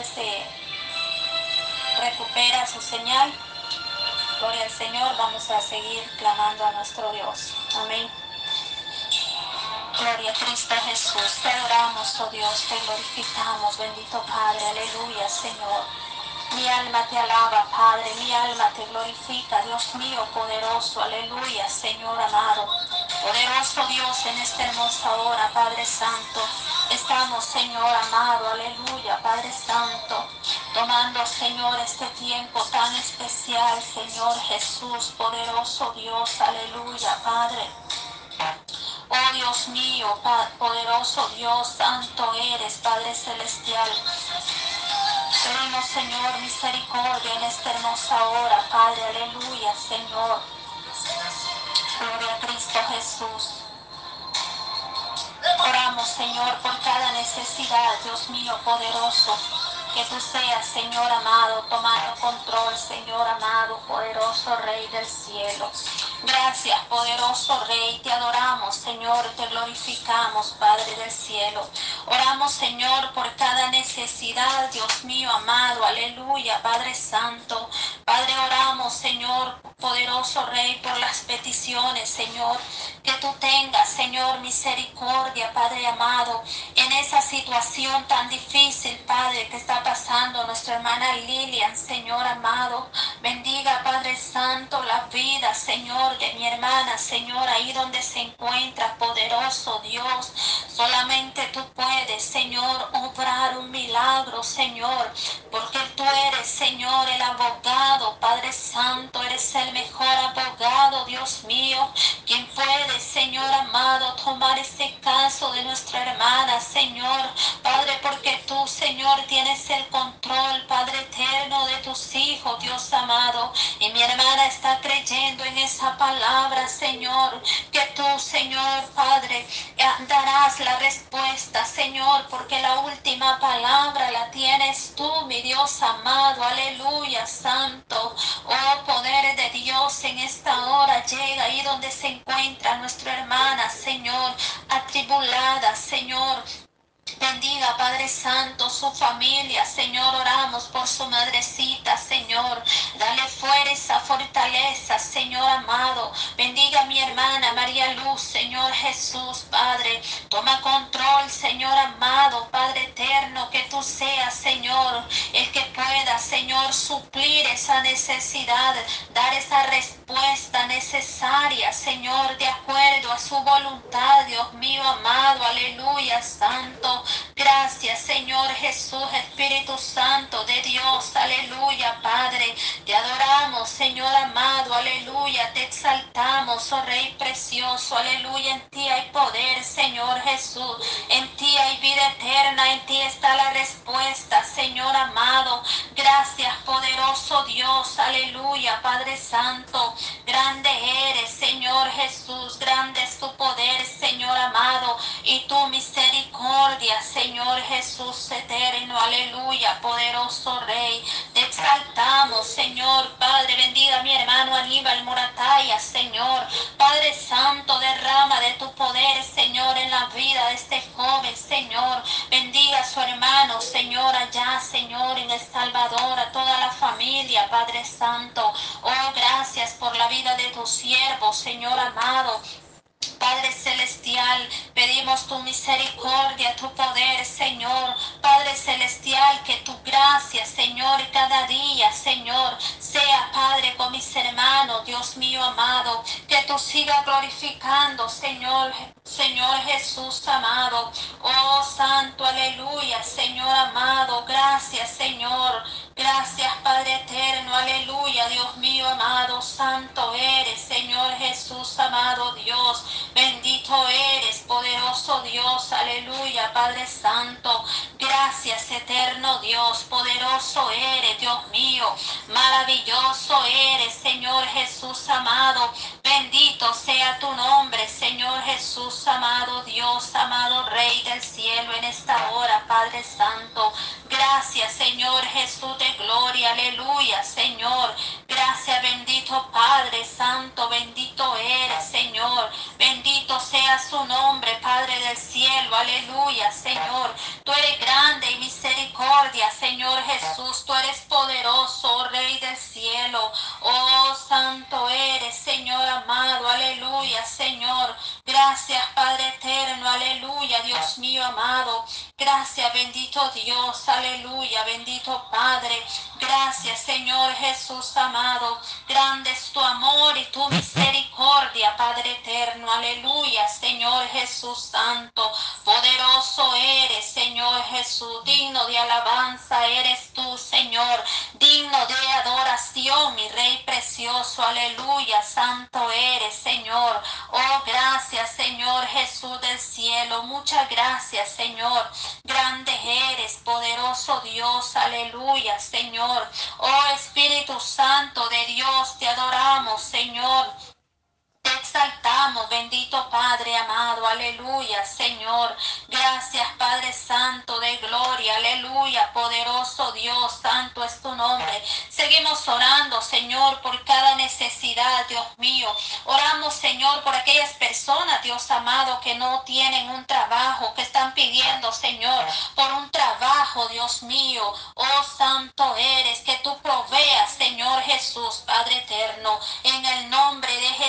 Aníbal se recupera su señal, gloria al Señor, vamos a seguir clamando a nuestro Dios. Amén. Gloria a Cristo Jesús. Te adoramos, oh Dios, te glorificamos, bendito Padre. Aleluya, Señor. Mi alma te alaba, Padre, mi alma te glorifica, Dios mío poderoso, aleluya, Señor amado. Poderoso Dios en esta hermosa hora, Padre Santo. Estamos, Señor amado, aleluya, Padre Santo, tomando, Señor, este tiempo tan especial, Señor Jesús, poderoso Dios, aleluya, Padre. Oh Dios mío, poderoso Dios, santo eres, Padre Celestial. Pedimos, Señor, misericordia en esta hermosa hora, Padre, aleluya, Señor. Gloria a Cristo Jesús. Señor, por cada necesidad, Dios mío, poderoso. Que tú seas, Señor amado, tomando control, Señor amado, poderoso Rey del cielo. Gracias, poderoso Rey, te adoramos, Señor, te glorificamos, Padre del cielo. Oramos, Señor, por cada necesidad, Dios mío amado, aleluya, Padre Santo. Padre, oramos, Señor, poderoso Rey, por las peticiones, Señor, que tú tengas, Señor, misericordia, Padre amado, en esa situación tan difícil, Padre, que está pasando nuestra hermana Lilian, Señor amado. Padre Santo, la vida, Señor de mi hermana, Señor, ahí donde se encuentra, poderoso Dios. Solamente tú puedes, Señor, obrar un milagro, Señor, porque tú eres, Señor, el abogado, Padre Santo, eres el mejor abogado, Dios mío, quien puede, Señor amado, tomar este caso de nuestra hermana, Señor, Padre, porque tú, Señor, tienes el control, Padre eterno, de tus hijos, Dios amado, y mi hermana está creyendo en esa palabra, Señor, que tú, Señor Padre, darás la respuesta, Señor, porque la última palabra la tienes tú, mi Dios amado, aleluya, santo. Oh, poder de Dios en esta hora llega ahí donde se encuentra nuestra hermana, Señor, atribulada, Señor, Bendiga, Padre Santo, su familia. Señor, oramos por su madrecita, Señor. Dale fuerza, fortaleza, Señor amado. Bendiga a mi hermana María Luz, Señor Jesús, Padre. Toma control, Señor amado, Padre eterno, que tú seas, Señor, el que pueda, Señor, suplir esa necesidad, dar esa respuesta necesaria, Señor, de acuerdo a su voluntad, Dios mío amado. Aleluya, Santo. Gracias, Señor Jesús, Espíritu Santo de Dios. Aleluya, Padre. Te adoramos, Señor amado. Aleluya. Te exaltamos, oh Rey precioso. Aleluya. En ti hay poder, Señor Jesús. En ti hay vida eterna. En ti está la respuesta, Señor amado. Gracias, poderoso Dios. Aleluya, Padre Santo. Grande eres, Señor Jesús. Grande poderoso Rey. Te exaltamos, Señor, Padre, bendiga a mi hermano Aníbal Morataya, Señor. Padre Santo, derrama de tu poder, Señor, en la vida de este joven, Señor. Bendiga a su hermano, Señor, allá, Señor, en El Salvador, a toda la familia, Padre Santo. Oh, gracias por la vida de tu siervo, Señor amado. Padre Celestial, pedimos tu misericordia, tu poder, Señor. Padre Celestial, que tu gracia, Señor, cada día, Señor, sea, Padre, con mis hermanos, Dios mío amado. Que tú sigas glorificando, Señor, Señor Jesús amado. Oh, Santo, aleluya, Señor amado. Gracias, Señor. Gracias, Padre eterno, aleluya, Dios mío amado, santo amado Dios, bendito eres, poderoso Dios, aleluya, Padre santo, gracias eterno Dios, poderoso eres, Dios mío, maravilloso eres, Señor Jesús amado, bendito sea tu nombre, Señor Jesús amado Dios, amado Rey del cielo en esta hora, Padre santo, gracias Señor Jesús de gloria, aleluya, Señor. Gracias, bendito Padre Santo, bendito eres, Señor. Bendito sea su nombre, Padre del cielo, aleluya, Señor. Tú eres grande grande y misericordia, Señor Jesús, tú eres poderoso, oh Rey del cielo, oh Santo eres, Señor amado, aleluya, Señor, gracias Padre eterno, aleluya, Dios mío amado, gracias bendito Dios, aleluya, bendito Padre, Gracias, Señor Jesús amado. Grande es tu amor y tu misericordia, Padre eterno, aleluya, Señor Jesús Santo. Poderoso eres, Señor Jesús, digno de alabanza eres tú, Señor, digno de adoración, mi Rey precioso, aleluya, Santo eres, Señor. Oh, gracias, Señor Jesús del cielo, muchas gracias, Señor. Grande eres, poderoso Dios, aleluya, Señor. Oh Espíritu Santo de Dios, te adoramos, Señor. Te exaltamos, bendito Padre amado, aleluya, Señor. Gracias, Padre Santo de gloria, aleluya, poderoso Dios, santo es tu nombre. Seguimos orando, Señor, por cada necesidad, Dios mío. Oramos, Señor, por aquellas personas, Dios amado, que no tienen un trabajo, que están pidiendo, Señor, Dios mío. Oh, santo eres, que tú proveas, Señor Jesús, Padre eterno, en el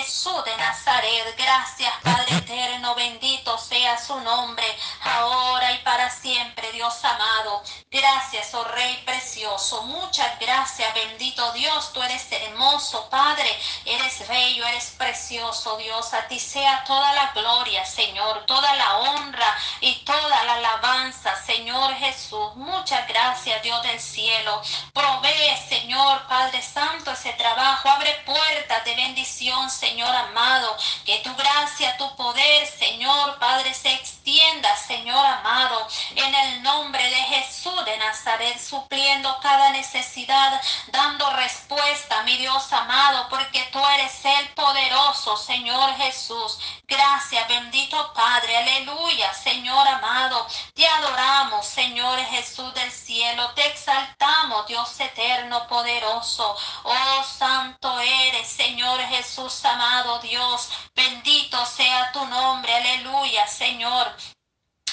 Jesús de Nazaret. Gracias, Padre eterno, bendito sea su nombre, ahora y para siempre, Dios amado. Gracias, oh Rey precioso. Muchas gracias, bendito Dios. Tú eres hermoso, Padre. Eres bello, eres precioso, Dios. A ti sea toda la gloria, Señor, toda la honra y toda la alabanza, Señor Jesús. Muchas gracias, Dios del cielo. Provee, Señor, Padre Santo, ese trabajo. Abre puertas de bendición, Señor amado. Que tu gracia, tu poder, Señor, Padre, se extienda, Señor amado, en el nombre de Jesús de Nazaret, supliendo cada necesidad, dando respuesta, mi Dios amado, porque tú eres el poderoso, Señor Jesús. Gracias, bendito Padre, aleluya, Señor amado. Te adoramos, Señor Jesús del cielo, te exaltamos, Dios eterno, poderoso. Oh, santo eres, Señor Jesús amado, Dios. Bendito sea tu nombre, aleluya, Señor.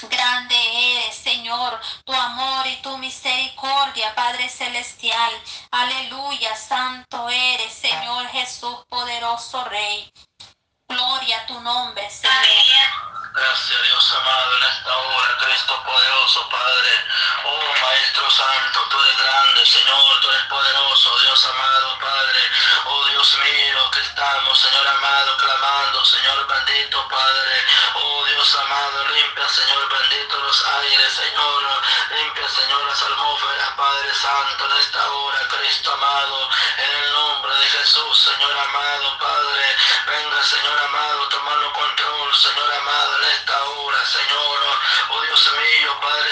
Grande eres, Señor, tu amor y tu misericordia, Padre Celestial. Aleluya, santo eres, Señor Jesús, poderoso Rey. Gloria a tu nombre, Señor. Gracias Dios amado en esta hora, Cristo poderoso, Padre. Oh Maestro Santo, tú eres grande, Señor, tú eres poderoso, Dios amado, Padre. Oh Dios mío, que estamos, Señor amado, clamando, Señor bendito, Padre. Oh Dios amado, limpia, Señor bendito, los aires, Señor. Limpia, Señor, las atmósferas, Padre Santo, en esta hora, Cristo amado, en el nombre de Jesús, Señor amado, Padre. Venga, Señor amado, tomando control, Señor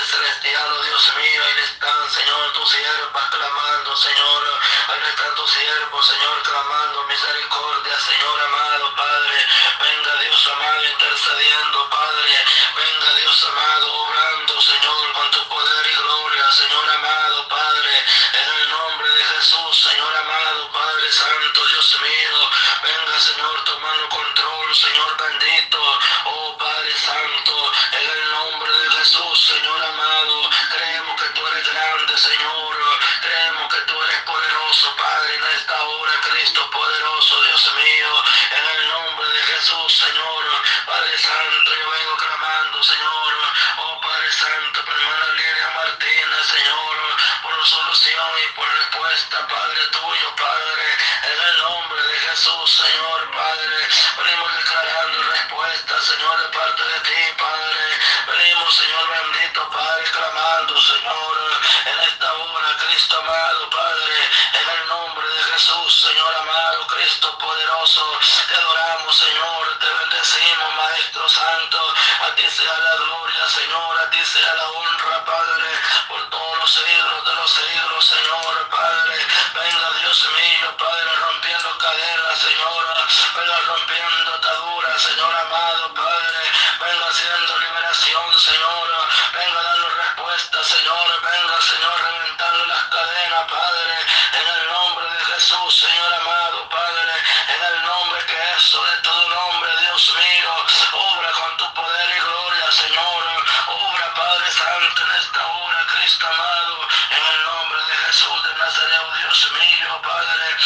Celestial, Dios mío, ahí están, Señor, tus siervos clamando, Señor. Ahí están tus siervos, Señor, clamando misericordia, Señor y por respuesta, Padre tuyo, Padre. En el nombre de Jesús, Señor, Padre. Venimos declarando respuesta, Señor, de parte de ti, Padre. Venimos, Señor bendito, Padre, clamando, Señor, en esta hora, Cristo amado, Padre, en el nombre de Jesús, Señor amado, Cristo poderoso, te adoramos, Señor, te bendecimos, Maestro Santo, a ti sea la gloria, Señor, a ti sea la honra, Padre, Señor, obra, Padre Santo, en esta hora, Cristo amado, en el nombre de Jesús de Nazaret, oh Dios mío, Padre,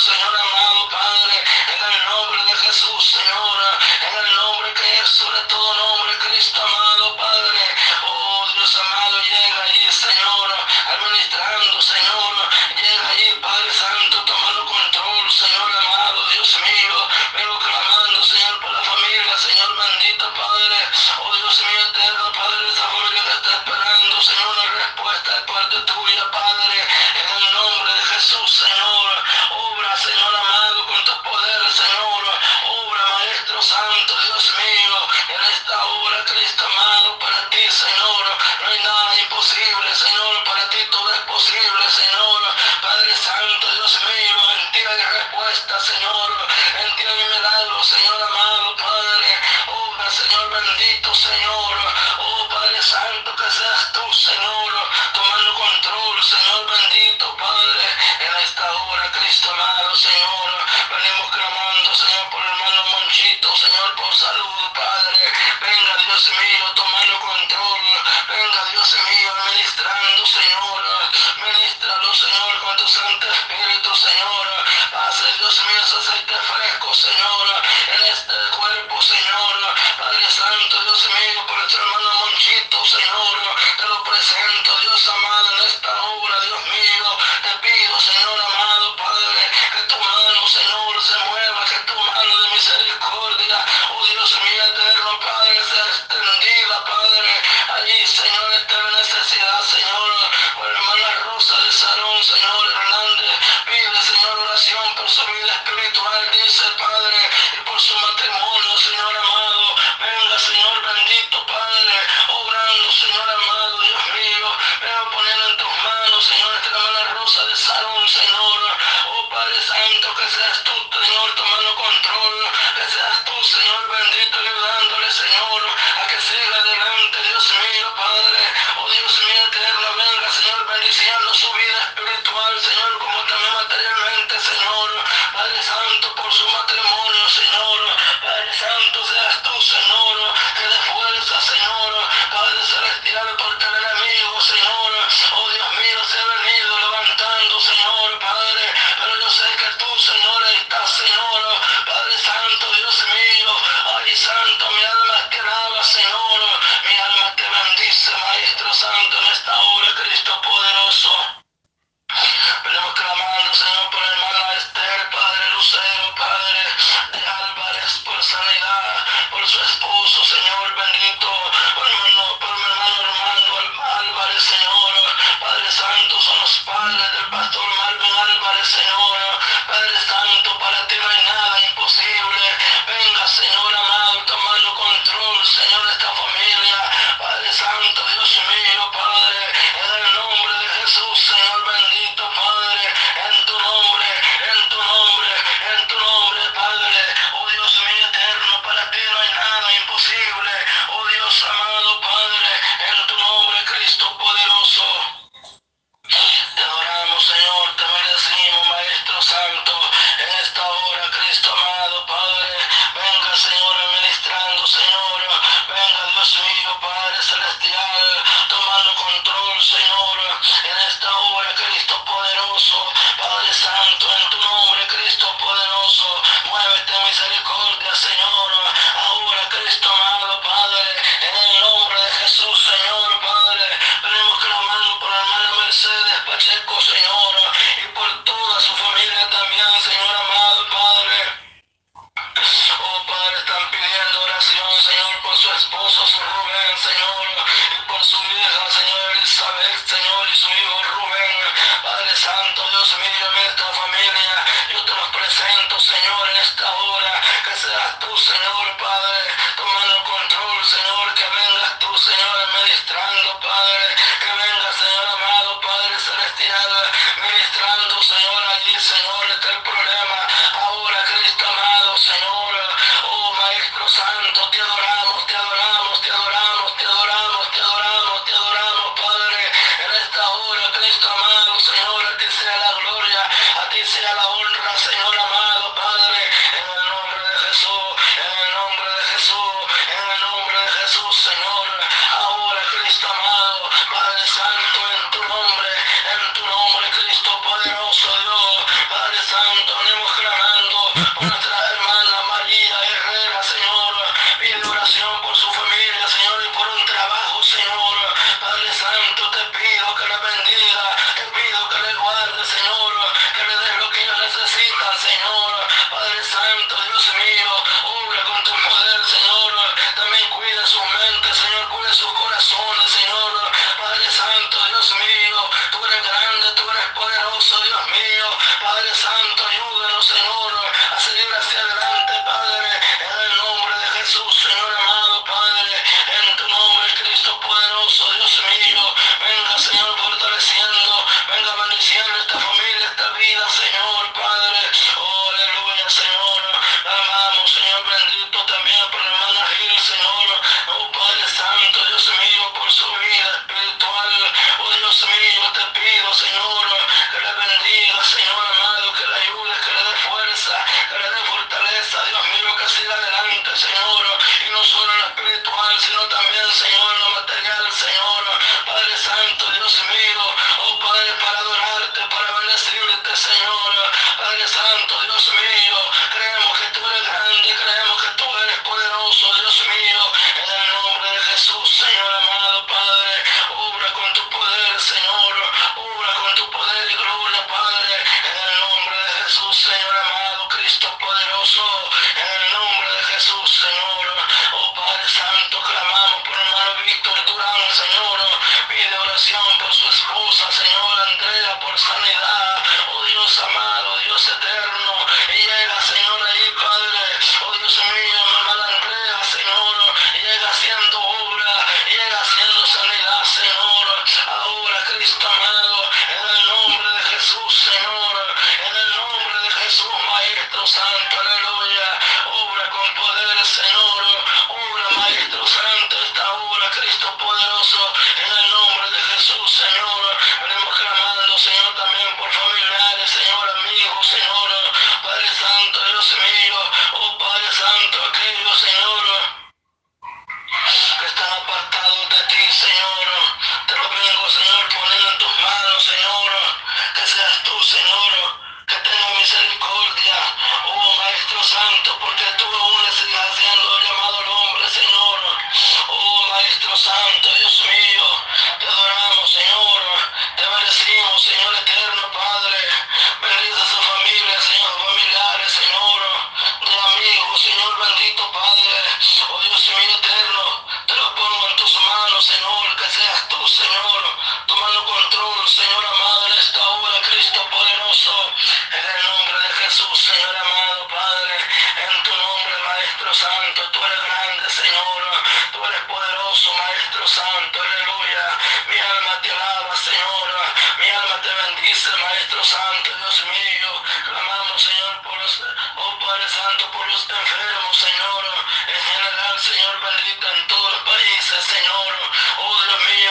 Señor, Dios mío, tomando control. Venga, Dios mío, ministrando, Señor. Ministralo, Señor, con tu Santo Espíritu, Señor. Hace, Dios mío, ese aceite fresco, Señor. En este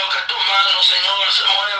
que tu mano, Señor, se mueva,